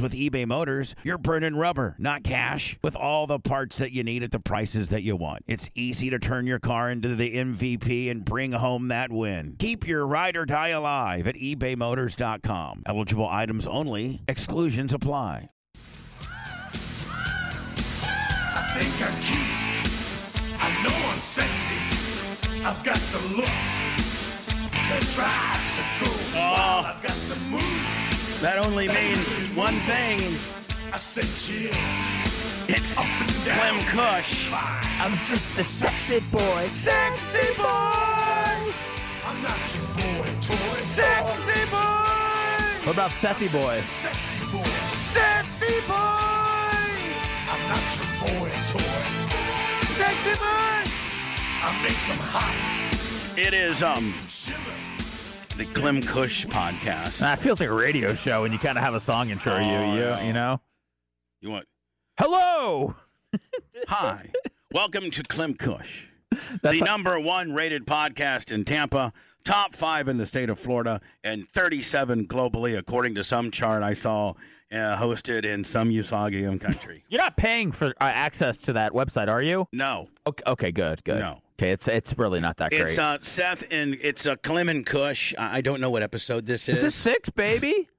with eBay Motors, you're burning rubber, not cash, with all the parts that you need at the prices that you want. It's easy to turn your car into the MVP and bring home that win. Keep your ride or die alive at ebaymotors.com. Eligible items only, exclusions apply. I think I'm cute. I know I'm sexy. I've got the looks that drives a girl wild. I've got the move. That only means one thing. I said chill. It's Clem Kush. I'm just a sexy boy, sexy boy, I'm not your boy toy. sexy boy, What about Sethy Boy? Sexy boy. sexy boy, I'm not your boy toy. sexy boy. I make them hot. It is um Shiver. The Clem Kush podcast. It feels like a radio show when you kind of have a song intro. Oh, you, you, you know. You want Hello. Hi. Welcome to Clem Kush. That's the a- number one rated podcast in Tampa, top five in the state of Florida, and 37 globally, according to some chart I saw uh, hosted in some Usagian country. You're not paying for uh, access to that website, are you? No, Okay, okay good, good. No. Okay, it's it's really not that great. it's uh, Seth and it's uh, Clem and Kush. I I don't know what episode this is. This Is this six, baby?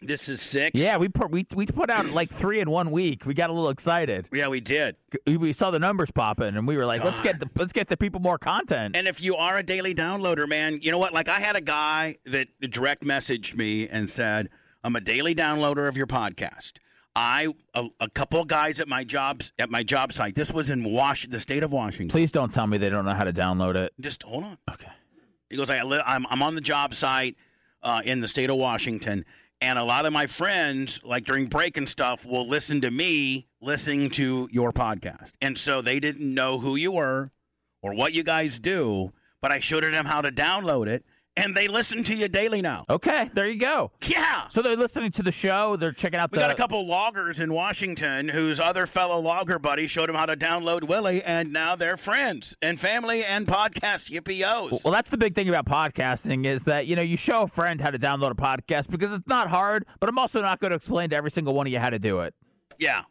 This is six. yeah, we put we we put out like three in one week. We got a little excited. yeah, we did. We- We saw the numbers popping, and we were like, "Let's get the let's get the people more content." And if you are a daily downloader, man, you know what? Like I had a guy that direct messaged me and said, "I'm a daily downloader of your podcast." I a, a couple of guys at my jobs at my job site. This was in Wash, the state of Washington. Please don't tell me they don't know how to download it. Just hold on. Okay. He goes, I li- I'm I'm on the job site uh, in the state of Washington, and a lot of my friends, like during break and stuff, will listen to me listening to your podcast, and so they didn't know who you were or what you guys do, but I showed them how to download it, and they listen to you daily now. Okay, there you go. Yeah. So they're listening to the show. They're checking out We the. got a couple loggers in Washington whose other fellow logger buddy showed them how to download Willie, and now they're friends and family and podcast yippee Well, that's the big thing about podcasting is that you know you show a friend how to download a podcast because it's not hard, but I'm also not going to explain to every single one of you how to do it. Yeah.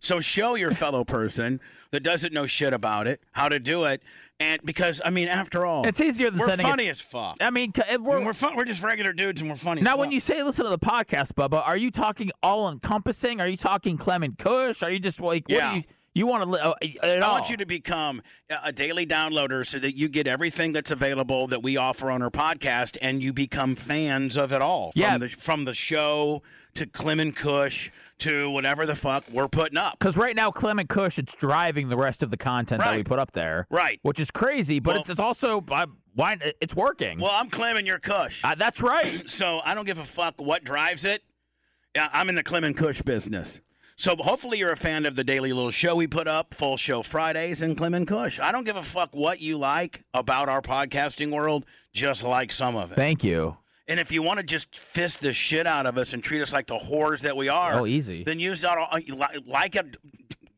So show your fellow person that doesn't know shit about it how to do it, and because I mean, after all, It's easier than we're sending. funny It, as fuck. I mean, c- it- I we're, mean, we're fun, we're just regular dudes, and we're funny. as now when you say listen to the podcast, Bubba, are you talking all encompassing? Are you talking Clement Kush? Are you just like what Yeah. do you you want to li- uh, I all? want you to become a- daily downloader so that you get everything that's available that we offer on our podcast, and you become fans of it all. From Yeah. the, from the show to Clem and Kush to whatever the fuck we're putting up. Because right now, Clem and Kush, it's driving the rest of the content that we put up there, Right. Which is crazy, but Well- it's, it's also uh, why it's working. Well, I'm Clem and you're Kush. Uh, that's right. So I don't give a fuck what drives it. Yeah, I'm in the Clem and Kush business. So hopefully you're a fan of the daily little show we put up, full show Fridays, and Clem and Kush. I don't give a fuck what you like about our podcasting world, just like some of it. Thank you. And if you want to just fist the shit out of us and treat us like the whores that we are, Oh, easy. Then use that. All, uh, like it.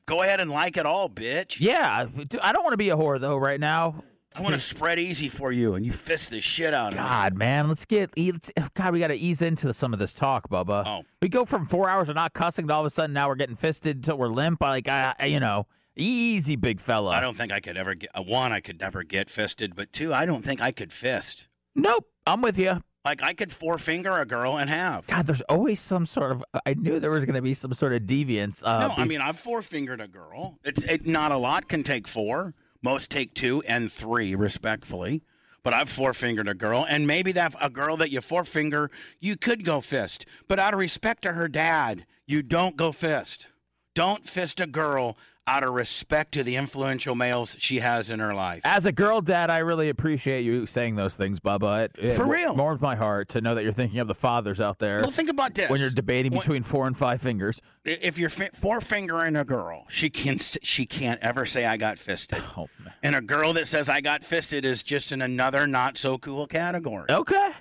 Go ahead and like it all, bitch. Yeah, I don't want to be a whore though right now. I want to spread easy for you, and you fist the shit out of me. God, man, let's get let's, God. We got to ease into some of this talk, Bubba. Oh. we go from four hours of not cussing to all of a sudden now we're getting fisted until we're limp. Like I, I- you know, easy, big fella. I don't think I could ever get uh, one. I could never get fisted, but two, I don't think I could fist. Nope, I'm with you. Like I could forefinger a girl and have. God, there's always some sort of. I knew there was going to be some sort of deviance. Uh, no, I mean I've forefingered a girl. It's it, not a lot can take four. Most take two and three, respectfully. But I've forefingered a girl, and maybe that a girl that you forefinger, you could go fist. But out of respect to her dad, you don't go fist. Don't fist a girl out of respect to the influential males she has in her life. As a girl dad, I really appreciate you saying those things, Bubba. It, it For real. warms my heart to know that you're thinking of the fathers out there Well, think about this. when you're debating When- between four and five fingers. if you're four fingering a girl, she can she can't ever say I got fisted. Oh, man. And a girl that says I got fisted is just in another not so cool category. Okay.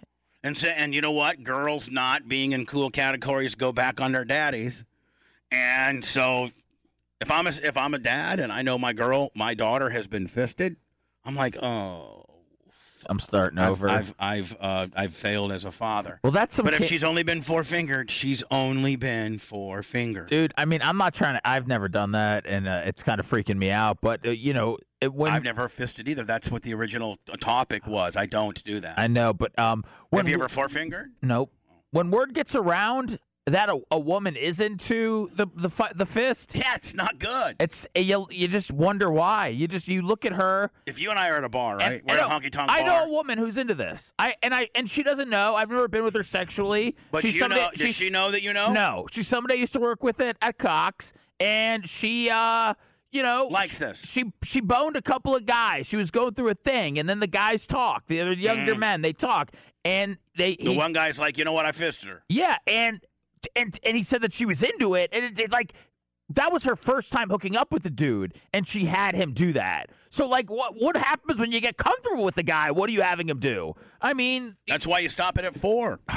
And so, and you know what? Girls not being in cool categories go back on their daddies. And so, if I'm a, if I'm a dad and I know my girl, my daughter has been fisted, I'm like, oh, I'm starting I've over. I've I've, uh, I've failed as a father. well, that's some But if ki- she's only been four fingered, she's only been four fingered. Dude, I mean, I'm not trying to. I've never done that, and uh, it's kind of freaking me out. But uh, you know, it, when I've never fisted either. That's what the original topic was. I don't do that. I know, but um, when Have you ever four fingered? Nope. When word gets around that a, a woman is into the the fi- the fist, Yeah, it's not good. it's you, you just wonder why. You just you look at her. If you and I are at a bar, right? and- We're at a honky tonk I bar. know a woman who's into this. I and I and she doesn't know. I've never been with her sexually. But she's you somebody, know, she's- she know that you know? No, she's somebody I used to work with at, at Cox, and she, uh, you know, Likes this. She she boned a couple of guys. She was going through a thing, and then the guys talk. The other younger men, they talk, and they Mm. The he- one guy's like, you know what? I fisted her. yeah, and and and he said that she was into it, and it, it, like that was her first time hooking up with the dude, and she had him do that. So like, what what happens when you get comfortable with the guy? What are you having him do? I mean, That's why you stop it at four,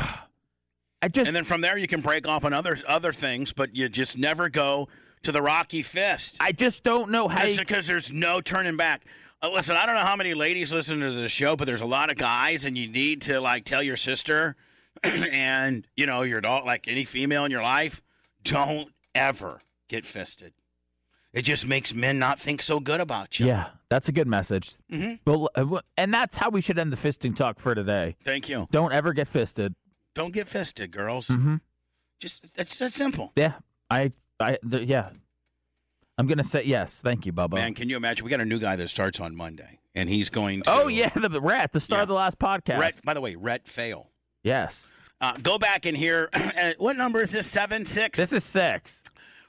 I just and then from there you can break off on other other things, but you just never go to the Rocky Fist. I just don't know how. You, because there's no turning back. Uh, listen, I don't know how many ladies listen to the show, but there's a lot of guys, and you need to like tell your sister and you know your dog, like any female in your life, don't ever get fisted. It just makes men not think so good about you. yeah, that's a good message. hmm Well, uh, and that's how we should end the fisting talk for today. Thank you. Don't ever get fisted. Don't get fisted, girls. Mm-hmm. Just it's that simple. Yeah, I, I, the, yeah. I'm gonna say yes. Thank you, Bubba. Man, can you imagine? We got a new guy that starts on Monday, and he's going to. oh yeah, the rat, the star of the last podcast. Rhett, by the way, Rhett Fail. Yes, Uh, go back in hear. uh, what number is this? Seven six. this is six.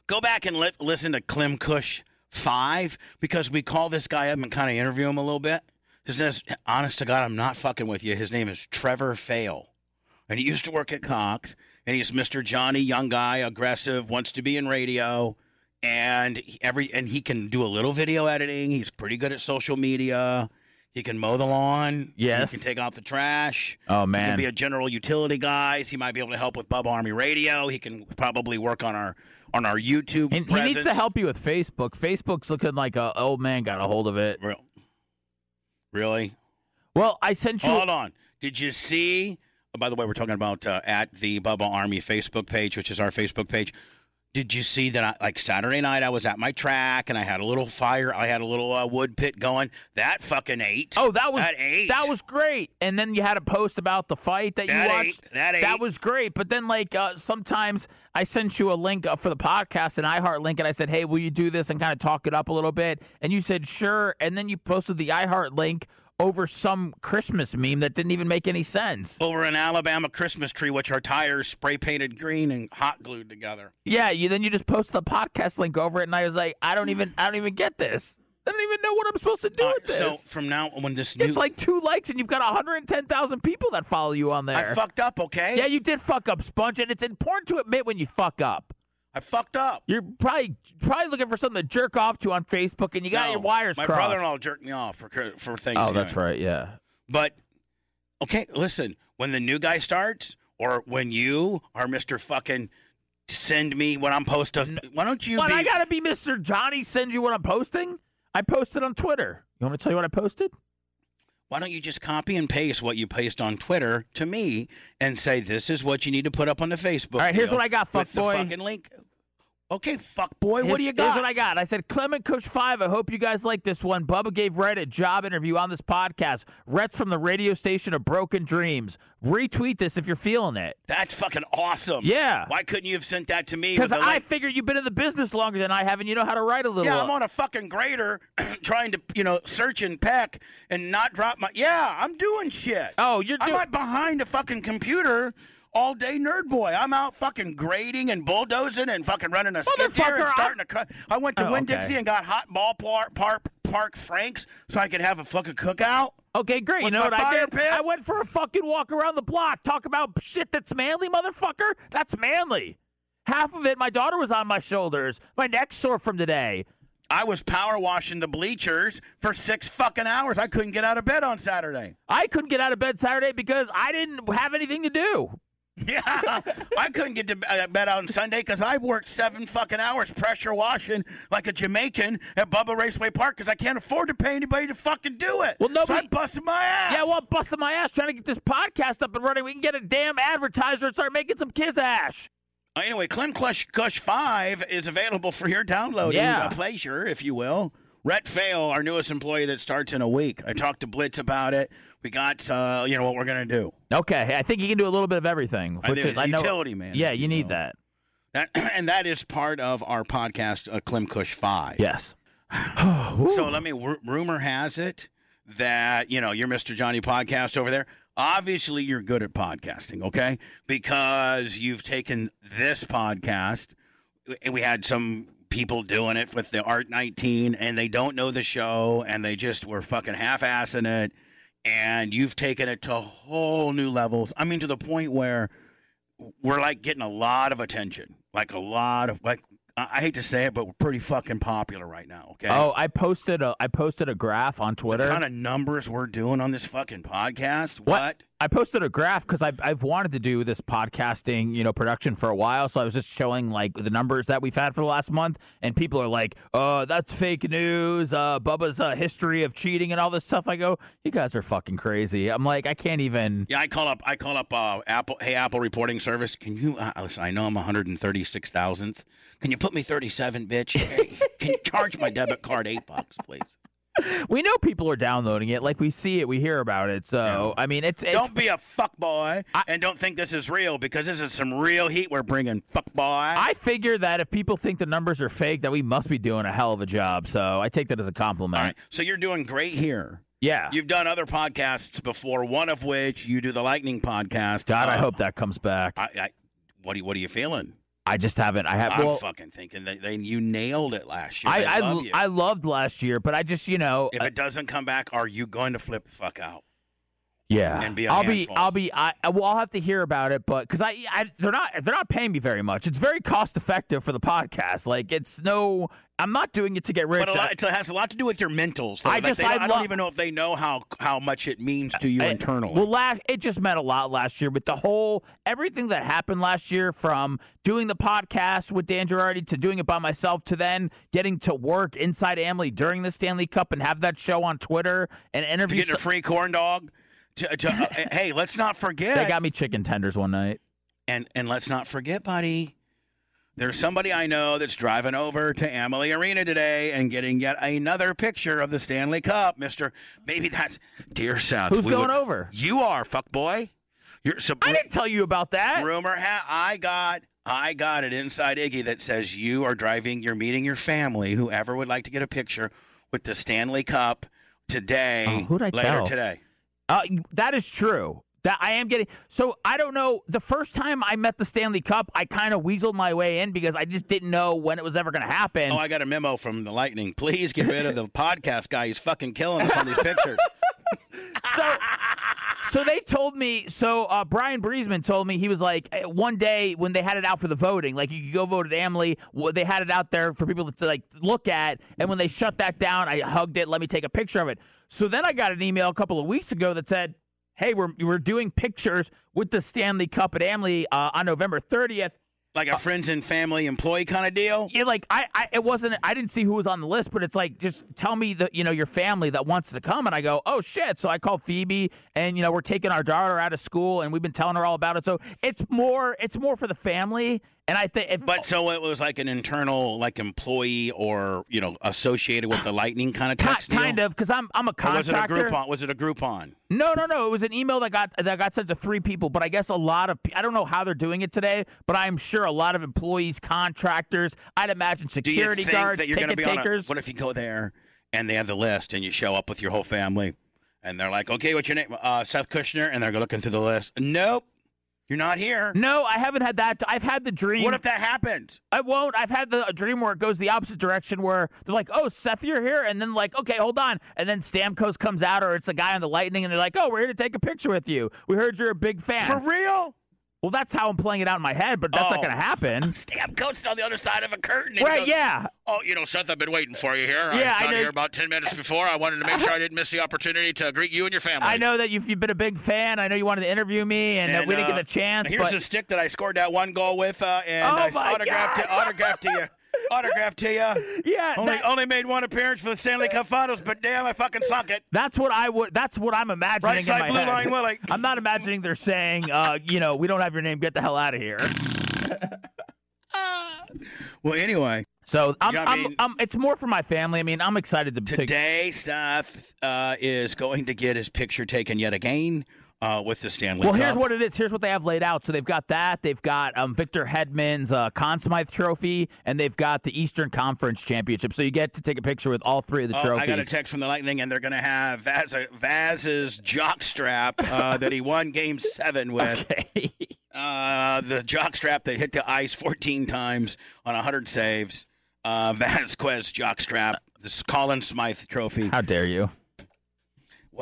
go back and li- listen to Clem Kush five because we call this guy up and kind of interview him a little bit. His name, is- honest to God, I'm not fucking with you. His name is Trevor Fail, and he used to work at Cox. And he's Mr. Johnny, young guy, aggressive, wants to be in radio, and every and he can do a little video editing. He's pretty good at social media. He can mow the lawn. Yes. he can take out the trash. Oh man. He can be a general utility guy. He might be able to help with Bub Army Radio. He can probably work on our on our YouTube. he, he needs to help you with Facebook. Facebook's looking like a old man got a hold of it. Real- Really? Well, I sent you. Hold on. Did you see? oh, by the way, we're talking about uh, at the Bubba Army Facebook page, which is our Facebook page. Did you see that? I, like Saturday night, I was at my track and I had a little fire. I had a little uh, wood pit going. That fucking ate. Oh, that was that ate. that was great. And then you had a post about the fight that, That you ate. watched. That ate. was great. But then, like uh, sometimes I sent you a link uh, for the podcast, an iHeart link, and I said, "Hey, will you do this and kind of talk it up a little bit?" And you said, "Sure." And then you posted the iHeart link over some Christmas meme that didn't even make any sense. over an Alabama Christmas tree, which our tires spray painted green and hot glued together. Yeah, you then you just post the podcast link over it, and I was like, "I don't even, I don't even get this. I don't even know what I'm supposed to do Uh, with this." so from now, on when this new, it's like two likes, and you've got 110,000 people that follow you on there. I fucked up. Okay. Yeah, you did fuck up, Sponge, and it's important to admit when you fuck up. I fucked up. You're probably probably looking for something to jerk off to on Facebook, and you got No, your wires My crossed. brother-in-law jerked me off for for things. Oh, that's right. Yeah. But okay, listen. When the new guy starts, or when you are Mister Fucking send me what I'm posting. Why don't you But be? I gotta be Mr. Johnny. Send you what I'm posting. I posted on Twitter. You want me to tell you what I posted? Why don't you just copy and paste what you paste on Twitter to me and say this is what you need to put up on the Facebook? All right, here's what I got, with the fuckboy. fucking link. Okay, fuck boy, what do you got? Here's what I got. I said, Clement Kush 5, I hope you guys like this one. Bubba gave Rhett a job interview on this podcast. Rhett's from the radio station of Broken Dreams. Retweet this if you're feeling it. That's fucking awesome. Yeah. Why couldn't you have sent that to me? Because I figured you've been in the business longer than I have, and you know how to write a little. Yeah, I'm on a fucking grader trying to, you know, search and peck and not drop my. Yeah, I'm doing shit. Oh, you're I'm not behind a fucking computer all day nerd boy. I'm out fucking grading and bulldozing and fucking running a skid steer and starting to cut. I went to Oh, Winn okay. Dixie and got hot ball park, park, park Franks so I could have a fucking cookout. Okay, great. You know what I did? pit? I went for a fucking walk around the block. Talk about shit that's manly, motherfucker. That's manly. Half of it, my daughter was on my shoulders. My neck's sore from today. I was power washing the bleachers for six fucking hours. I couldn't get out of bed on Saturday. I couldn't get out of bed Saturday because I didn't have anything to do. Yeah, I couldn't get to uh, bed on Sunday because I worked seven fucking hours pressure washing like a Jamaican at Bubba Raceway Park because I can't afford to pay anybody to fucking do it. Well, so nobody- I busted my ass. Yeah, well, I'm busting my ass trying to get this podcast up and running. We can get a damn advertiser and start making some kiss ash. Uh, Anyway, Clem Clush Kush 5 is available for your downloading Yeah. uh, pleasure, if you will. Rhett Fail, our newest employee that starts in a week. I talked to Blitz about it. We got, uh, you know, what we're going to do. Okay, I think you can do a little bit of everything. I Which is, It's I know, utility, man, Yeah, you you need will. that. That, and that is part of our podcast, uh, Clem Kush 5. Yes. So let me. R- rumor has it that you know you're Mr. Johnny Podcast over there. Obviously, you're good at podcasting, okay? Because you've taken this podcast. We had some people doing it with the Art 19, and they don't know the show, and they just were fucking half-assing it. And you've taken it to whole new levels. I mean, to the point where we're like getting a lot of attention, like a lot of like. I hate to say it, but we're pretty fucking popular right now. Okay. Oh, I posted a I posted a graph on Twitter. the kind of numbers we're doing on this fucking podcast. What? What? I posted a graph because I've, I've wanted to do this podcasting, you know, production for a while. So I was just showing like the numbers that we've had for the last month, and people are like, "Oh, that's fake news." Uh, Bubba's uh, history of cheating and all this stuff. I go, "You guys are fucking crazy." I'm like, I can't even. Yeah, I call up. I call up uh, Apple. Hey, Apple reporting service. Can you uh, listen? I know I'm 136 thousandth. Can you put me 37, bitch? Hey, can you charge my debit card eight bucks, please? We know people are downloading it. Like we see it, we hear about it. So I mean, it's, it's Don't be a fuck boy I- and don't think this is real because this is some real heat we're bringing. Fuck boy. I figure that if people think the numbers are fake, that we must be doing a hell of a job. So I take that as a compliment. All right. So you're doing great here. Yeah. You've done other podcasts before. One of which you do the Lightning podcast. God, I Uh, hope that comes back. I, I, what are you, What are you feeling? I just haven't. I have. I'm well, fucking thinking that they, you nailed it last year. I I, love. I loved last year, but I just you know if it doesn't come back, are you going to flip the fuck out? yeah. and be a I'll handful. be I'll be I I- well I'll have to hear about it, but because I, I they're not they're not paying me very much. It's very cost effective for the podcast. Like it's no I'm not doing it to get rich. But lot, it has a lot to do with your mentals. though. I Like, just- they don't- I I, don't lo- even know if they know how how much it means to you I- internally. Well, last it just meant a lot last year, with the whole everything that happened last year, from doing the podcast with Dan Girardi to doing it by myself, to then getting to work inside Amalie during the Stanley Cup and have that show on Twitter and to interview. get a free corn dog. To, to, uh, hey, let's not forget. they got me chicken tenders one night. and and let's not forget, buddy. There's somebody I know that's driving over to Amalie Arena today and getting yet another picture of the Stanley Cup, Mister. Maybe that's dear South. Who's we going would- over? You are, fuck boy. You're so. I didn't tell you about that. Rumor ha- I got I got it inside Iggy that says you are driving you're meeting your family, whoever would like to get a picture with the Stanley Cup today. Oh, who'd I later tell? today. Uh, that is true. That I am getting. So I don't know. The first time I met the Stanley Cup, I kind of weaseled my way in because I just didn't know when it was ever going to happen. Oh, I got a memo from the Lightning. Please get rid of the podcast guy. He's fucking killing us on these pictures. so so they told me so uh, brian Briesman told me he was like eh, one day when they had it out for the voting like you could go vote at Amalie well, they had it out there for people to like look at and when they shut that down i hugged it let me take a picture of it so then i got an email a couple of weeks ago that said hey we're, we're doing pictures with the stanley cup at Amalie uh, on november 30th Like a friends and family employee kind of deal. yeah, like I, I, it wasn't. I didn't see who was on the list, but it's like just tell me that you know your family that wants to come, and I go, oh shit. So I called Phoebe, and you know we're taking our daughter out of school, and we've been telling her all about it. So it's more, it's more for the family, and I think. But so it was like an internal, like employee or you know associated with the Lightning kind of text deal? kind of because I'm I'm a Or was it a contractor. Groupon? Was it a Groupon? No, no, no. It was an email that got that got sent to three people, but I guess a lot of I don't know how they're doing it today, but I'm sure a lot of employees, contractors, I'd imagine security guards, ticket on a, takers. What if you go there and they have the list and you show up with your whole family and they're like, "Okay, what's your name?" Uh, Seth Kushner, and they're looking through the list. Nope, You're not here. No, I haven't had that. I've had the dream. What if that happened? I won't. I've had the a dream where it goes the opposite direction, where they're like, "Oh, Seth, you're here," and then like, "Okay, hold on," and then Stamkos comes out, or it's a guy on the Lightning, and they're like, "Oh, we're here to take a picture with you. We heard you're a big fan." For real? Well, that's how I'm playing it out in my head, but that's not Oh. going to happen. Stamkos on the other side of a curtain. right? goes, Yeah. Oh, you know, Seth, I've been waiting for you here. Yeah, I I got know- here about 10 minutes before. I wanted to make sure I didn't miss the opportunity to greet you and your family. I know that you've, you've been a big fan. I know you wanted to interview me, and, uh, And, we didn't uh, get a chance. Here's but the stick that I scored that one goal with, uh, and Oh I autographed God. it, autographed to you. Autographed to you. yeah, Only, that- only made one appearance for the Stanley Cup Finals, but damn, I fucking sunk it. That's what I would. That's what I'm imagining Right in side my blue head. line, Willie. I'm not imagining they're saying, uh, you know, we don't have your name. Get the hell out of here. Well, anyway, So I'm, Yeah, I I'm, mean- I'm, it's more for my family. I mean, I'm excited to, to today Seth uh, is going to get his picture taken yet again uh, with the Stanley Well, Cup. here's what it is. Here's what they have laid out. So they've got that. They've got um, Victor Hedman's uh, Conn Smythe Trophy, and they've got the Eastern Conference Championship. So you get to take a picture with all three of the Oh, trophies. I got a text from the Lightning, and they're going to have Vaz, Vaz's jockstrap uh, that he won Game Seven with. okay. Uh, the jockstrap that hit the ice 14 times on 100 saves. Uh, Vasquez jockstrap. This Conn Smythe Trophy. How dare you?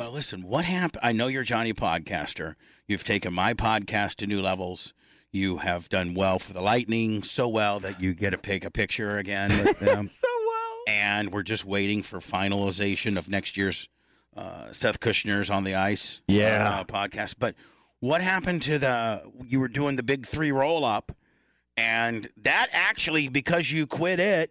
Well, listen, what happened? I know you're Johnny Podcaster. You've taken my podcast to new levels. You have done well for the Lightning, so well that you get to take a picture again with them. So well. and we're just waiting for finalization of next year's uh, Seth Kushner's on the ice Yeah. uh, podcast. But what happened to the? You were doing the big three roll up, and that actually because you quit it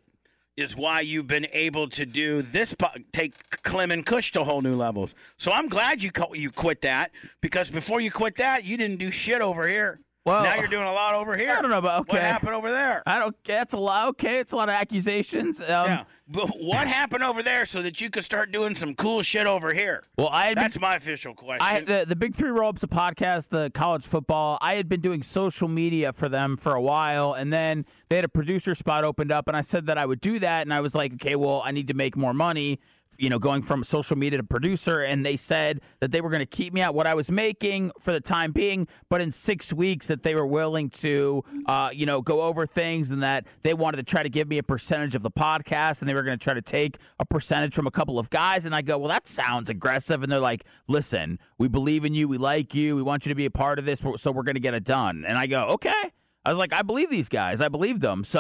is why you've been able to do this take Clem and Kush to whole new levels. So I'm glad you you quit that because before you quit that you didn't do shit over here. Well, now you're doing a lot over here. I don't know, but what happened over there. I don't. That's a lot. Okay, it's a lot of accusations. Um, Yeah. But what happened over there so that you could start doing some cool shit over here? Well, I had been That's my official question. I the the Big Three Roll Up's a podcast, the college football. I had been doing social media for them for a while, and then they had a producer spot opened up, and I said that I would do that, and I was like, okay, well, I need to make more money. You know, going from social media to producer, and they said that they were going to keep me at what I was making for the time being, but in six weeks that they were willing to, uh, you know, go over things, and that they wanted to try to give me a percentage of the podcast, and they were going to try to take a percentage from a couple of guys, and I go, well, that sounds aggressive, and they're like, listen, we believe in you, we like you, we want you to be a part of this, so we're going to get it done, and I go, okay. I was like, I believe these guys. I believe them. So.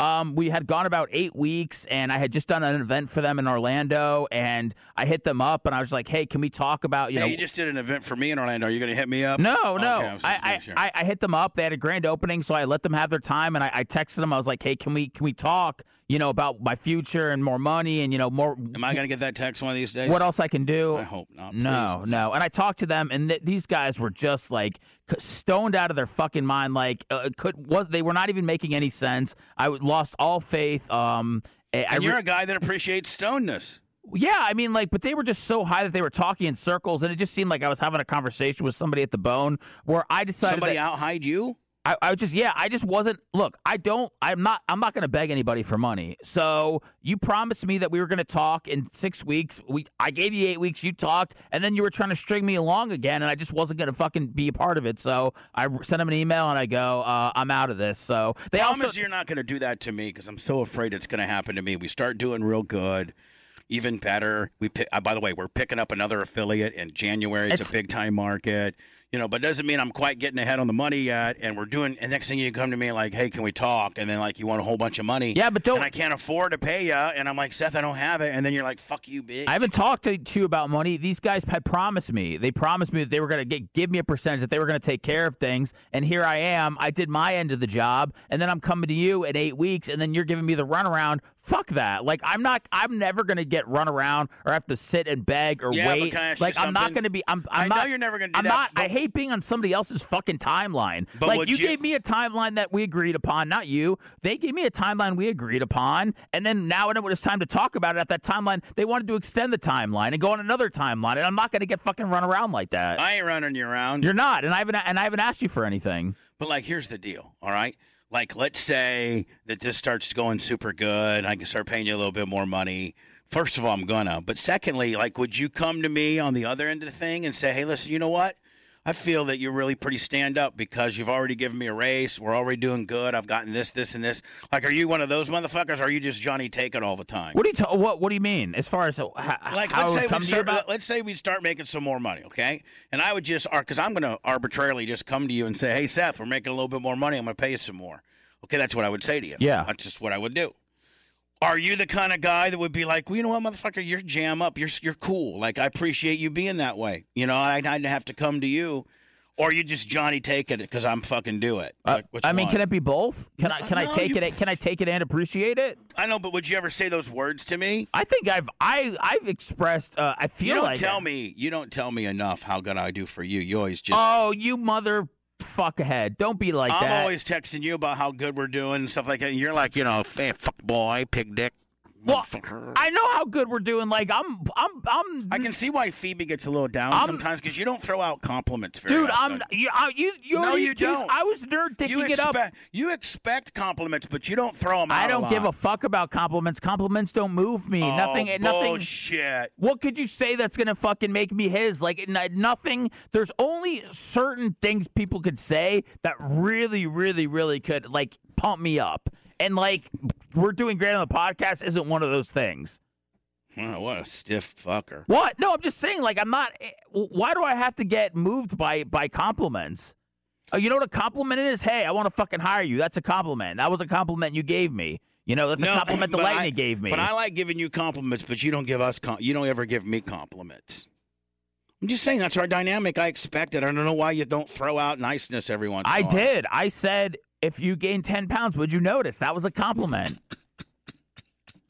Um, we had gone about eight weeks, and I had just done an event for them in Orlando, and I hit them up, and I was like, "Hey, can we talk about you know?" you just did an event for me in Orlando. Are you going to hit me up? no, Okay, no. I I, sure. I, I, I hit them up. They had a grand opening, so I let them have their time, and I, I texted them. I was like, "Hey, can we can we talk? You know, about my future and more money, and you know, more. Am I going to get that text one of these days? What else I can do? I hope not. No, please. no. And I talked to them, and th- these guys were just like stoned out of their fucking mind. Like, uh, could was they were not even making any sense. I lost all faith. Um, I, I And you're a guy that appreciates stonedness. yeah, I mean, like, but they were just so high that they were talking in circles, and it just seemed like I was having a conversation with somebody at the bone where I decided Somebody that out-hide you? I, I just yeah, I just wasn't. Look, I don't. I'm not. I'm not going to beg anybody for money. So you promised me that we were going to talk in six weeks. We I gave you eight weeks. You talked, and then you were trying to string me along again, and I just wasn't going to fucking be a part of it. So I sent them an email, and I go, uh, I'm out of this. So they Promise also you're not going to do that to me because I'm so afraid it's going to happen to me. We start doing real good, even better. We pick, uh, by the way, we're picking up another affiliate in January. It's, It's- a big time market, you know, but doesn't mean I'm quite getting ahead on the money yet. And we're doing. And next thing you come to me like, hey, can we talk? And then like you want a whole bunch of money. Yeah, but don't- And I can't afford to pay you. And I'm like, Seth, I don't have it. And then you're like, fuck you, bitch. I haven't talked to, to you about money. These guys had promised me. They promised me that they were going to give me a percentage, that they were going to take care of things. And here I am. I did my end of the job, and then I'm coming to you in eight weeks, and then you're giving me the runaround. Fuck that. Like I'm not. I'm never to get run around or have to sit and beg or Yeah, wait. can I ask you like I'm not to be. I'm. I'm I know not, you're never gonna do I'm that, not. I hate being on somebody else's fucking timeline. But like you, you- gave me a timeline that we agreed upon, not you. They gave me a timeline we agreed upon, and then now when it was time to talk about it at that timeline, they wanted to extend the timeline and go on another timeline, and I'm not to get fucking run around like that. I ain't running you around. You're not, and I haven't and I haven't asked you for anything. But like, here's the deal. All right. Like, let's say that this starts going super good. I can start paying you a little bit more money. First of all, I'm gonna. But secondly, like, would you come to me on the other end of the thing and say, "Hey, listen, you know what? I feel that you're really pretty stand up because you've already given me a race. We're already doing good. I've gotten this, this, and this. Like, are you one of those motherfuckers? Or are you just Johnny Take It all the time? What do you ta- what What do you mean? As far as uh, how, like let's say come we to you start, about? let's say we start making some more money, okay? And I would just because I'm going to arbitrarily just come to you and say, "Hey, Seth, we're making a little bit more money. I'm going to pay you some more." Okay, that's what I would say to you. Yeah. that's just what I would do. Are you the kind of guy that would be like, well, you know what, motherfucker, you're jam up, you're you're cool. Like I appreciate you being that way. You know, I I'd have to come to you, or you just Johnny take it because I'm fucking do it. Uh, Like, I mean, one? can it be both? Can I No, can I take you- it? Can I take it and appreciate it? I know, but would you ever say those words to me? I think I've I I've expressed. Uh, I feel You don't like tell it. me. You don't tell me enough how good I do for you. You always just. Oh, you mother fuck ahead! Don't be like that. I'm always texting you about how good we're doing and stuff like that. And you're like, you know, "Hey, fuck boy, pig dick. Well. I know how good we're doing. Like I'm I'm I'm. I can see why Phoebe gets a little down I'm- sometimes because you don't throw out compliments very Dude, I'm you. I, you you No, you accused- don't. I was nerd You ticking it up. you expect compliments, but you don't throw them out. I don't a give a fuck about compliments. Compliments don't move me. Oh, nothing. Eh, nothing. Bullshit. What could you say that's gonna fucking make me his? Like nothing. There's only certain things people could say that really, really, really could like pump me up. And like we're doing great on the podcast isn't one of those things. Oh, what a stiff fucker. What? No, I'm just saying. Like I'm not. eh, Why do I have to get moved by by compliments? Uh, you know what a compliment is? Hey, I want to fucking hire you. That's a compliment. That was a compliment you gave me. You know, that's a compliment the lightning I- gave me. But I like giving you compliments, but you don't give us. Com- you don't ever give me compliments. I'm just saying that's our dynamic. I expect it. I don't know why you don't throw out niceness every once. in a I while. I did. I said, if you gain ten pounds, would you notice? That was a compliment.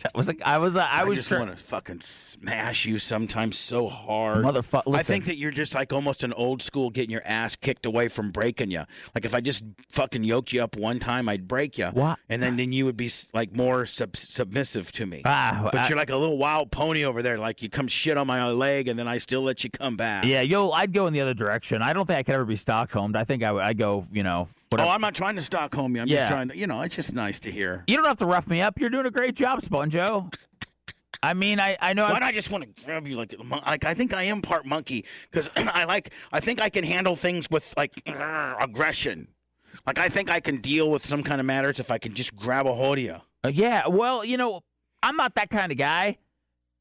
that was a. I was. A, I I, was. just tr- want to fucking smash you sometimes so hard. Motherfucker. I think that you're just like almost an old school getting your ass kicked away from breaking you. Like if I just fucking yoked you up one time, I'd break you. What? And then, then you would be like more sub- submissive to me. Ah, but I- you're like a little wild pony over there. Like you come shit on my leg, and then I still let you come back. yeah, yo, I'd go in the other direction. I don't think I could ever be Stockholmed. I think I would. I go. You know. Whatever. Oh, I'm not trying to Stockholm you. I'm Yeah. just trying to, you know, it's just nice to hear. you don't have to rough me up. You're doing a great job, Sponjo. I mean, I. I know. Why I, I just want to grab you like like I think I am part monkey because I like I think I can handle things with like aggression. Like I think I can deal with some kind of matters if I can just grab a hold of you. Uh, yeah. Well, you know, I'm not that kind of guy.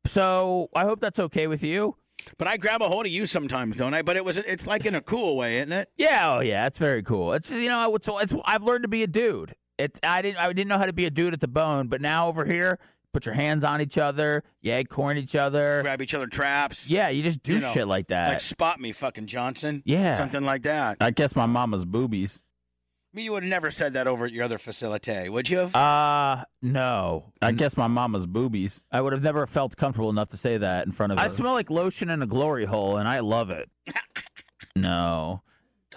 So I hope that's okay with you. But I grab a hold of you sometimes, don't I? But it was it's like in a cool way, isn't it? Yeah, oh yeah, it's very cool. It's you know, it's, it's I've learned to be a dude. It's I didn't I didn't know how to be a dude at the bone, but now over here, put your hands on each other, you egg corn each other. Grab each other traps. Yeah, you just do You know, shit like that. Like spot me, fucking Johnson. Yeah. Something like that. I guess my mama's boobies. I mean, you would have never said that over at your other facility, would you have? Uh no. I guess my mama's boobies. I would have never felt comfortable enough to say that in front of. I smell like lotion in a glory hole, and I love it. no.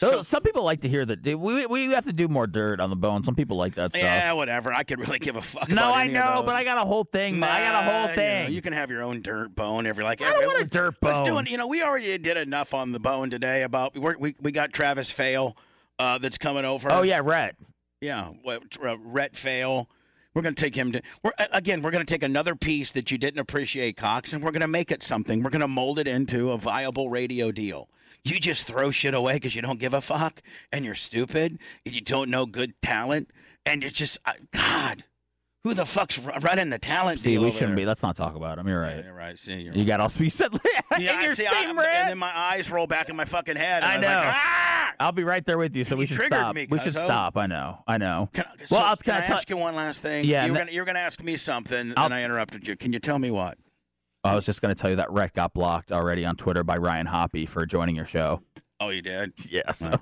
So- So, some people like to hear that. We we have to do more dirt on the bone. Some people like that stuff. yeah, whatever. I could really give a fuck. No, about I any of know, those. but I got a whole thing. I got a Nah, whole you know, thing. You, can have your own dirt bone every like. I don't every- want a dirt Let's do bone. it. You know, we already did enough on the bone today about we're, we we got Travis Fail uh, that's coming over. oh yeah, Rhett. yeah. Uh, Rhett Fail. We're going to take him to. We're again. We're going to take another piece that you didn't appreciate, Cox, and we're going to make it something. We're going to mold it into a viable radio deal. You just throw shit away because you don't give a fuck, and you're stupid, and you don't know good talent, and it's just uh, God. Who the fuck's running the talent See, we shouldn't there? be. Let's not talk about him. You're Yeah, right. you're right. See, you're You got all. Said in yeah, your see, same I, and then my eyes roll back in my fucking head. and I was like, know. ah! I'll be right there with you. So we should stop. me, we should stop. I know. I know. Can I, Well, so, I'll- can, can I I ask you one last thing? Yeah, You're, gonna, you were going to ask me something, I'll- and I interrupted you. Can you tell me what? I was just going to tell you that Rhett got blocked already on Twitter by Ryan Hoppy for joining your show. Oh, you did. Yeah. So.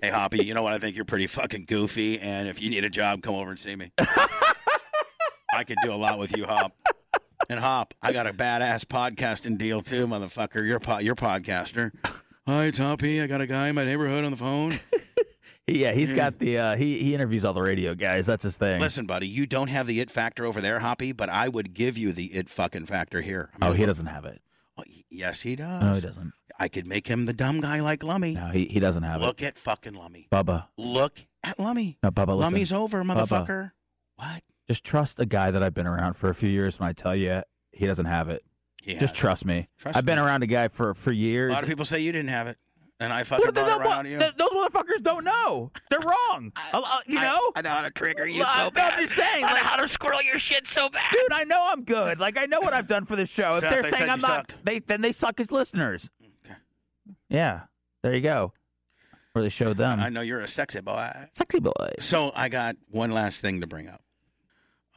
Hey, Hoppy, you know what? I think you're pretty fucking goofy, and if you need a job, come over and see me. I could do a lot with you, Hop. And Hop, I got a badass podcasting deal too, motherfucker. You're po- you're podcaster. Hi, it's Hoppy. I got a guy in my neighborhood on the phone. Yeah, he's got the uh, he he interviews all the radio guys. That's his thing. Listen, buddy, you don't have the it factor over there, Hoppy, but I would give you the it fucking factor here. I oh, he doesn't have it. y- yes, he does. No, he doesn't. I could make him the dumb guy like Lumpy. No, he he doesn't have it. Look at fucking Lumpy. Bubba, Look at Lumpy. no, Bubba, listen. Lumpy's over, motherfucker. What? Just trust a guy that I've been around for a few years. When I tell you he doesn't have it, He just has it. trust me. Trust I've been me. around a guy for for years. A lot of people say you didn't have it. And I What fucking do they brought it know? right What- on you. th- those motherfuckers don't know. They're wrong. Uh, uh, you know, I, know how to trigger you Well, so I'm bad. just saying, I know how to squirrel your shit so bad. dude. I know I'm good. Like I know what I've done for this show. If they're they saying I'm not, sucked. they then they suck as listeners. Okay. Yeah, there you go. Or they showed them. I know you're a sexy boy. Sexy boy. So I got one last thing to bring up,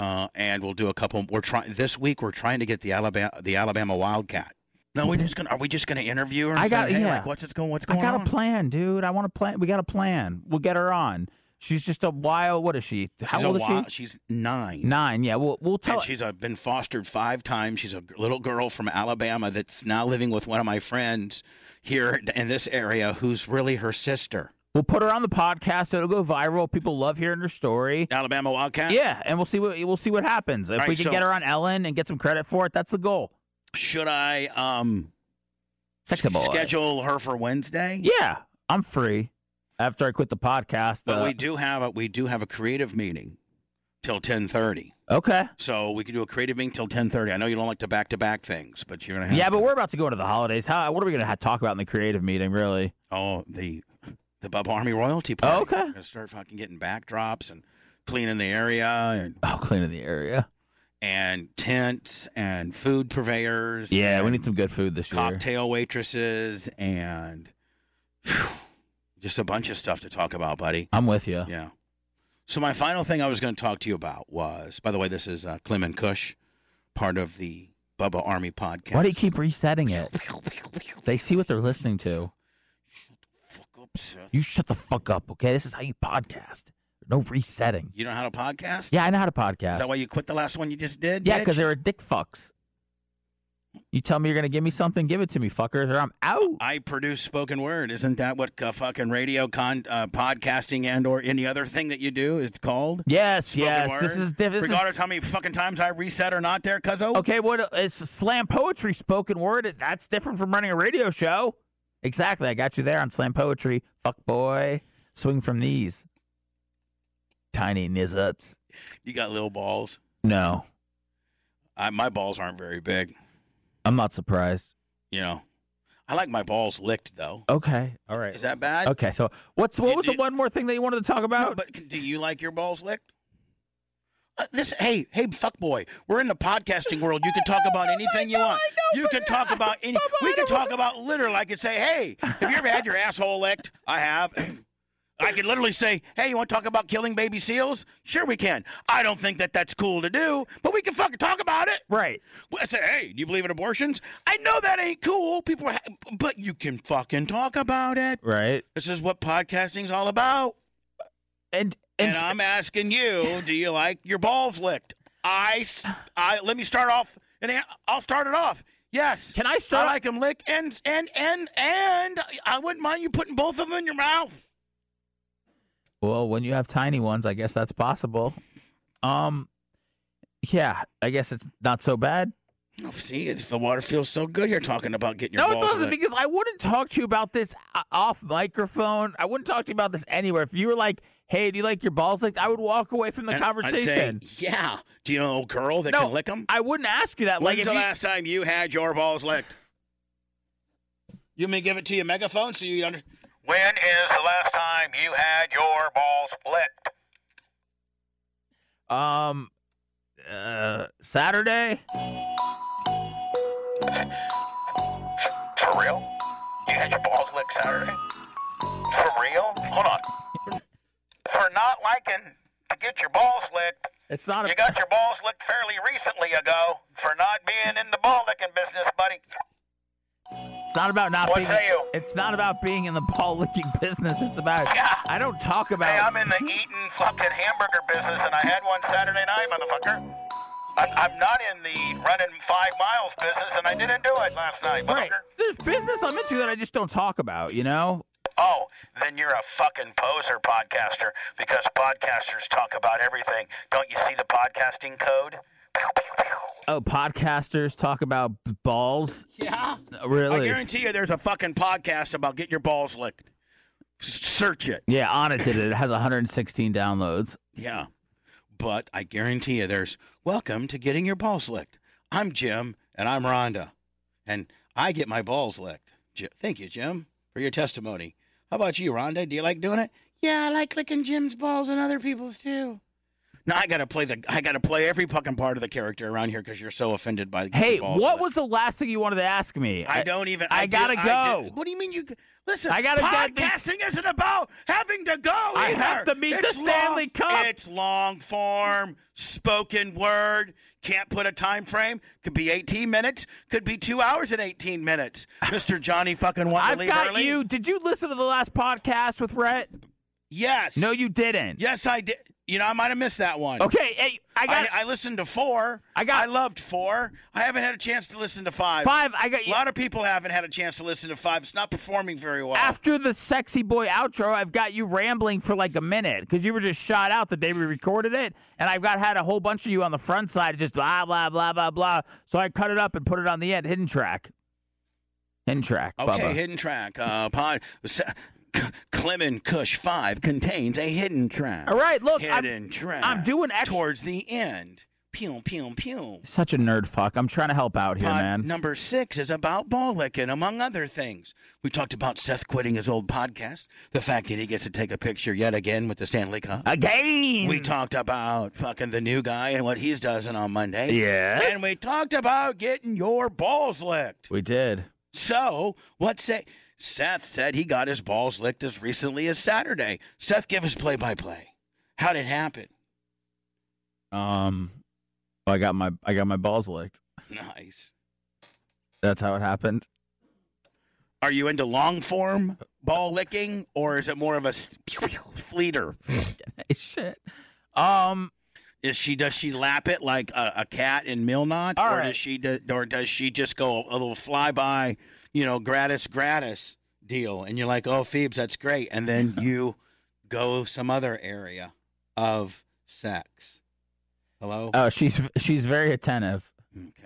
uh, and we'll do a couple. We're trying this week. We're trying to get the Alabama the Alabama Wildcat. No, we just gonna are we just gonna interview her? And I got- say, hey, yeah. Like, what's it's going? What's going? I got on? a plan, dude. I want to plan. We got a plan. We'll get her on. She's just a wild. What is she? How She's old is wi- she? She's nine. Nine. Yeah. We'll we'll tell. And she's uh, been fostered five times. She's a little girl from Alabama that's now living with one of my friends here in this area, who's really her sister. We'll put her on the podcast. It'll go viral. People love hearing her story. Alabama Wildcat. Yeah, and we'll see what we'll see what happens. If All we can so- get her on Ellen and get some credit for it, that's the goal. Should I um Sexy boy. schedule her for Wednesday? Yeah, I'm free after I quit the podcast. But uh, we do have a we do have a creative meeting till ten thirty. okay. So we can do a creative meeting till ten thirty. I know you don't like to back to back things, but you're gonna have Yeah, to. but we're about to go into the holidays. How? What are we gonna talk about in the creative meeting? Really? oh the the Bub Army royalty party. Oh, okay. We're gonna start fucking getting backdrops and cleaning the area and Oh, cleaning the area. and tents and food purveyors. Yeah, we need some good food this year. cocktail waitresses and phew, just a bunch of stuff to talk about, buddy. I'm with you. Yeah. So my final thing I was going to talk to you about was, by the way, this is uh, Clem and Kush, part of the Bubba Army podcast. Why do you keep resetting it? They see what they're listening to. Seth. You shut the fuck up, okay? This is how you podcast. No resetting. You know how to podcast? Yeah, I know how to podcast. Is that why you quit the last one you just did? Yeah, because they were dick fucks. You tell me you're gonna give me something, give it to me, fuckers, or I'm out. I produce spoken word. Isn't that what uh, fucking radio, con, uh, podcasting, and or any other thing that you do? It's called. Yes, Spoken yes. word? This is different. Regardless how many fucking times I reset or not, there, cuzzo. Okay, what it's slam poetry, spoken word. That's different from running a radio show. Exactly. I got you there on slam poetry. Fuck boy, swing from these tiny nizzuts. You got little balls. No, I, my balls aren't very big. I'm not surprised. You know, I like my balls licked though. Okay, all right. Is that bad? Okay, so what's what was the one more thing that you wanted to talk about? No, but do you like your balls licked? Uh, this, hey, hey, fuck boy, we're in the podcasting world. You can talk about anything you want. You can talk about any. We can talk about literally. I could say, hey, have you ever had your asshole licked? I have. I could literally say, hey, you want to talk about killing baby seals? Sure, we can. I don't think that that's cool to do, but we can fucking talk about it. right. I say, hey, do you believe in abortions? I know that ain't cool. People, are, ha- but you can fucking talk about it. Right. This is what podcasting's all about. And and, And I'm asking you, do you like your balls licked? I, I let me start off, and I'll start it off. Yes. can I start? I like them licked, and and and and I wouldn't mind you putting both of them in your mouth. Well, when you have tiny ones, I guess that's possible. Um, yeah, I guess it's not so bad. Oh, see, if the water feels so good, you're talking about getting your No, it doesn't, because I wouldn't talk to you about this uh, off microphone. I wouldn't talk to you about this anywhere. If you were like, "Hey, do you like your balls licked?" I would walk away from the And I'd conversation. say, yeah. Do you know a girl that no, can lick them? I wouldn't ask you that. When's if the you- last time you had your balls licked? You may give it to your megaphone so you under. When is the last time you had your balls licked? um, uh, Saturday. For real? You had your balls licked Saturday? For real? Hold on. For not liking to get your balls licked, It's not. you got your balls licked fairly recently ago. For not being in the ball licking business, buddy. it's not about not What being. say you? It's not about being in the ball licking business. It's about. Yeah. I don't talk about. Hey, I'm in the eating fucking hamburger business, and I had one Saturday night, motherfucker. I'm, I'm not in the running five miles business, and I didn't do it last night, Right. motherfucker. There's business I'm into that I just don't talk about. You know. Oh, then you're a fucking poser podcaster because podcasters talk about everything. Don't you see the podcasting code? Oh, podcasters talk about balls. Yeah. Uh, really? I guarantee you there's a fucking podcast about getting your balls licked. Search it. Yeah, on it did it. It has 116 downloads. Yeah. But I guarantee you there's welcome to getting your balls licked. I'm Jim and I'm Rhonda. And I get my balls licked. Ji- Thank you, Jim. for your testimony. How about you, Rhonda? Do you like doing it? Yeah, I like licking Jim's balls and other people's too. No, I gotta play the. I gotta play every fucking part of the character around here because you're so offended by. Hey, balls what was the last thing you wanted to ask me? I don't even. I did- gotta I go. did- what do you mean you? Listen, I gotta get podcasting isn't about having to go. I have to meet It's the Stanley long- Cup. It's long form, spoken word. Can't put a time frame. Could be 18 minutes. Could be two hours and 18 minutes. Mister Johnny fucking want I've leave got early. you. Did you listen to the last podcast with Rhett? Yes. No, you didn't. Yes, I did. You know, I might have missed that one. Okay, hey, I got I, I listened to four. I got- I loved four. I haven't had a chance to listen to five. five. I got A lot of people haven't had a chance to listen to five. It's not performing very well. After the sexy boy outro, I've got you rambling for like a minute because you were just shot out the day we recorded it, and I've got had a whole bunch of you on the front side just blah blah blah blah blah. So I cut it up and put it on the end, hidden track. Hidden track. Okay, Bubba. hidden track. Uh, pod, Clem and Kush 5 contains a hidden track. All right, look, I'm- hidden track. I'm doing Towards the end. Pew, pew, pew. Such a nerd fuck. I'm trying to help out here, Pod man. number six is about ball licking, among other things. We talked about Seth quitting his old podcast, the fact that he gets to take a picture yet again with the Stanley Cup. Again. We talked about fucking the new guy and what he's doing on Monday. Yes. And we talked about getting your balls licked. we did. So, what say? Seth said he got his balls licked as recently as Saturday. Seth, give us play by play. How did it happen? Um, I got my I got my balls licked. Nice. That's how it happened. Are you into long form ball licking, or is it more of a fleeter? Shit. Um, Is she does she lap it like a, a cat in Milnot, All or right. does she do, or does she just go a little flyby, you know, gratis gratis deal, and you're like, oh, Phoebes, that's great, and then you go some other area of sex. Hello. oh, she's she's very attentive. Okay.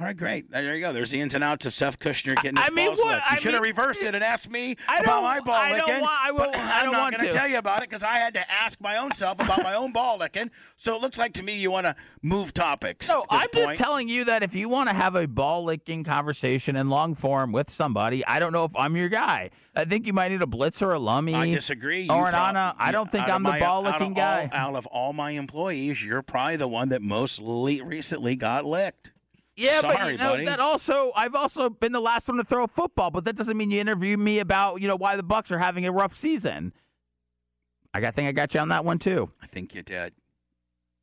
All right, great. There you go. There's the ins and outs of Seth Kushner getting his I mean, balls what- licked. You I should have reversed it and asked me about my ball I don't licking. want- I but will- I I'm don't not want gonna tell you about it because I had to ask my own self about my own ball licking. So it looks like to me you want to move topics. No, I'm point. just telling you that if you want to have a ball licking conversation in long form with somebody, I don't know if I'm your guy. I think you might need a blitz or a Lumpy. I disagree. Or You an prob- Anna. I don't think I'm the ball licking all- guy. Out of all my employees, you're probably the one that most le- recently got licked. Yeah, but you know buddy. that also I've also been the last one to throw a football, but that doesn't mean you interview me about you know why the Bucks are having a rough season. I got think I got you on that one too. I think you did.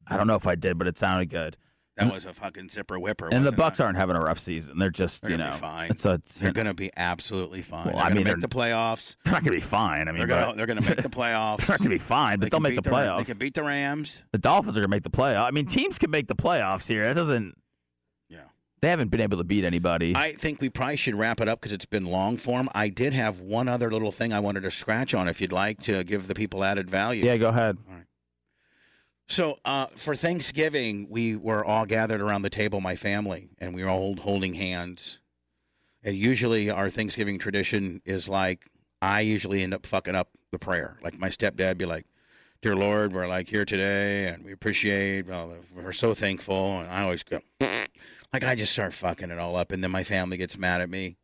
I don't know if I did, but it sounded good. That was a fucking zipper whipper. and the Bucks it? aren't having a rough season. They're just They're you know fine. It's a, it's They're going to be absolutely fine. Well, they're I mean, make the playoffs. they're not going to be fine. I mean, They're going to they're going to make the playoffs. they're not going to be fine, but They they'll make the Ra- playoffs. They can beat the Rams. the Dolphins are going to make the playoffs. I mean, teams can make the playoffs here. That doesn't. They haven't been able to beat anybody. I think we probably should wrap it up because it's been long form. I did have one other little thing I wanted to scratch on if you'd like to give the people added value. yeah, go ahead. All right. So uh, for Thanksgiving, we were all gathered around the table, my family, and we were all holding hands. And usually, our Thanksgiving tradition is like I usually end up fucking up the prayer. Like my stepdad be like, "Dear Lord, we're like here today, and we appreciate. Well, we're so thankful." And I always go, like I just start fucking it all up, and then my family gets mad at me.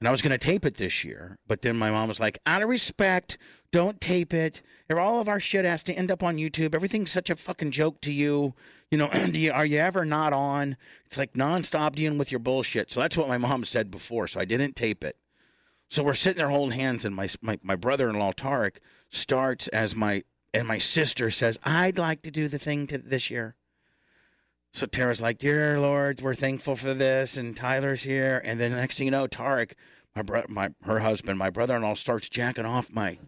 And I was going to tape it this year, but then my mom was like, out of respect, don't tape it. All of our shit has to end up on YouTube. Everything's such a fucking joke to you. You know, you, are you ever not on? It's like nonstop dealing with your bullshit. So that's what my mom said before. So I didn't tape it. So we're sitting there holding hands, and my my, my brother-in-law Tarek starts as my and my sister says, "I'd like to do the thing to this year." So Tara's like, "Dear Lord, we're thankful for this," and Tyler's here, and then next thing you know, Tarek, my bro, my her husband, my brother-in-law starts jacking off my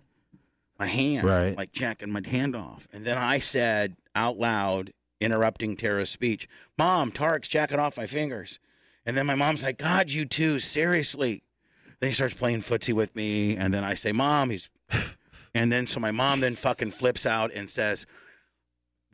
my hand, Right. like jacking my hand off, and then I said out loud, interrupting Tara's speech, "Mom, Tarek's jacking off my fingers," and then my mom's like, "God, you too, seriously." Then he starts playing footsie with me, and then I say, "Mom, he's," and then so my mom then fucking flips out and says,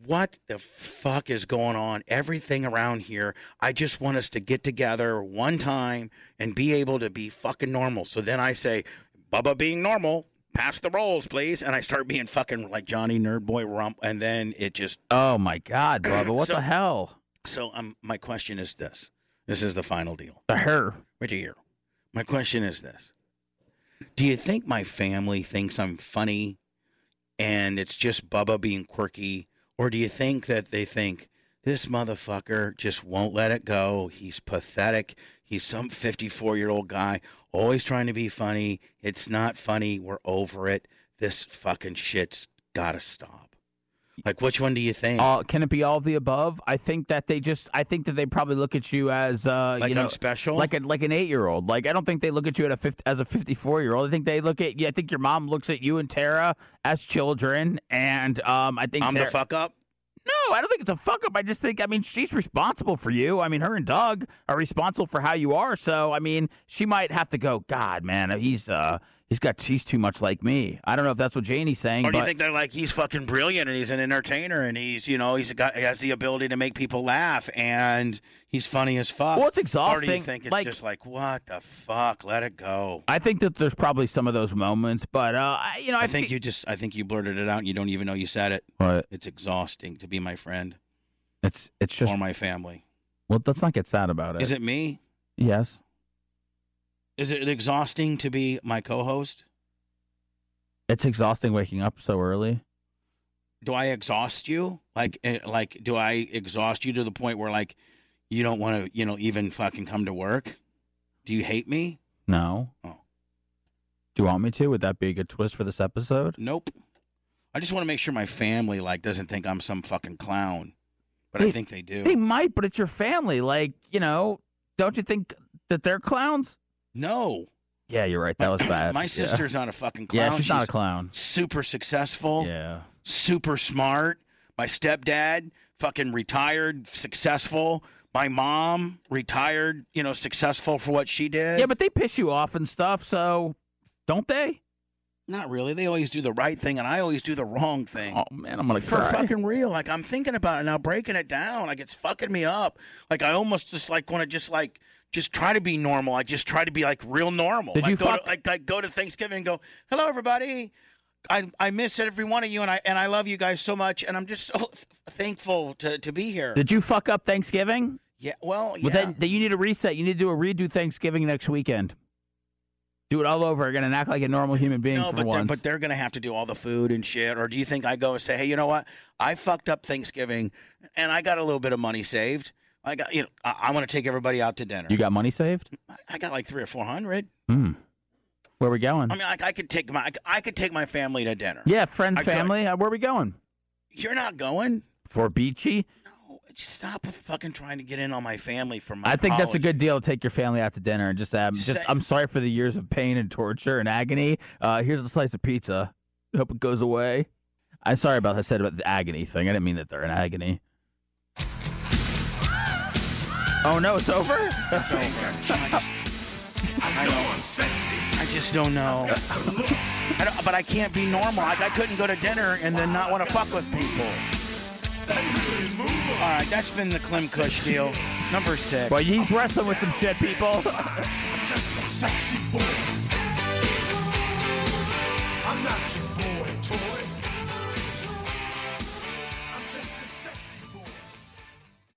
what the fuck is going on? Everything around here, I just want us to get together one time and be able to be fucking normal. So then I say, Bubba being normal, pass the rolls, please. And I start being fucking like Johnny Nerd Boy Rump. And then it just, Oh my God, Bubba! What So- the hell? so um, my question is this. This is the final deal. The her. Right here. My question is this. Do you think my family thinks I'm funny and it's just Bubba being quirky? Or do you think that they think this motherfucker just won't let it go? He's pathetic. He's some 54 year old guy always trying to be funny. It's not funny. We're over it. This fucking shit's got to stop. Like, which one do you think? Uh, can it be all of the above? I think that they just. I think that they probably look at you as uh, like you know, I'm special? like a, like an eight year old. Like I don't think they look at you at a 50, as a fifty four year old. I think they look at you. I think your mom looks at you and Tara as children, and um, I think I'm Tara- the fuck up? No, I don't think it's a fuck up. I just think, I mean, she's responsible for you. I mean, her and Doug are responsible for how you are. So, I mean, she might have to go. God, man, he's uh, he's got he's too much like me. I don't know if that's what Janie's saying, Or do but you think they're like he's fucking brilliant and he's an entertainer and he's you know he's got he has the ability to make people laugh and he's funny as fuck? Well, it's exhausting. Or do you think it's Like- just like what the fuck? Let it go. I think that there's probably some of those moments. But uh, I- you know, I, I think fe- you just I think you blurted it out and you don't even know you said it. What? It's exhausting to be my friend It's it's just or my family. well. Let's not get sad about it. Is it me? Yes. Is it exhausting to be my co-host? It's exhausting waking up so early. Do I exhaust you? Like eh, like do I exhaust you to the point where like you don't want to you know even fucking come to work? Do you hate me? No. Oh. Do you want me to? Would that be a good twist for this episode? Nope. I just want to make sure my family like doesn't think I'm some fucking clown, but I think they do. They might, but it's your family. Like you know, don't you think that they're clowns? No, Yeah, you're right. That was bad. my Yeah. sister's not a fucking clown. Yeah, she's, not a clown. Super successful, Yeah. super smart. My stepdad, fucking retired, successful. My mom, retired, you know, successful for what she did. Yeah, but they piss you off and stuff. So, don't they? not really. They always do the right thing, and I always do the wrong thing. Oh man, I'm gonna for cry. fucking real. Like I'm thinking about it now, breaking it down. Like it's fucking me up. Like I almost just like want to just like just try to be normal. Like just try to be like real normal. Did like, you go fuck- to, like like go to Thanksgiving and go, hello everybody. I I miss every one of you, and I and I love you guys so much, and I'm just so th- thankful to to be here. Did you fuck up Thanksgiving? yeah. Well, yeah. Well, then, then you need a reset. You need to do a redo Thanksgiving next weekend. Do it all over again and act like a normal human being no, for but they're, once. but they're gonna have to do all the food and shit. Or do you think I go and say, hey, you know what? I fucked up Thanksgiving, and I got a little bit of money saved. I got you know I, I want to take everybody out to dinner. you got money saved? I got like three or four hundred. Hmm. Where we going? I mean, I, I could take my I could take my family to dinner. yeah, friends, I could. family. Uh, where we going? You're not going. For Beachy? No, just stop with fucking trying to get in on my family from my. I think that's a college. good deal to take your family out to dinner and just um, just Say- I'm sorry for the years of pain and torture and agony. Uh, here's a slice of pizza. Hope it goes away. I'm sorry about I said about the agony thing. I didn't mean that they're in agony. Oh no, it's over? It's over. I, know I'm sexy. I just don't know. I don't, but I can't be normal. Like, I couldn't go to dinner and then not want to fuck with people. All right, that's been the Clem deal. Number six. Well, he's wrestling with some shit, people. just a sexy boy. I'm not your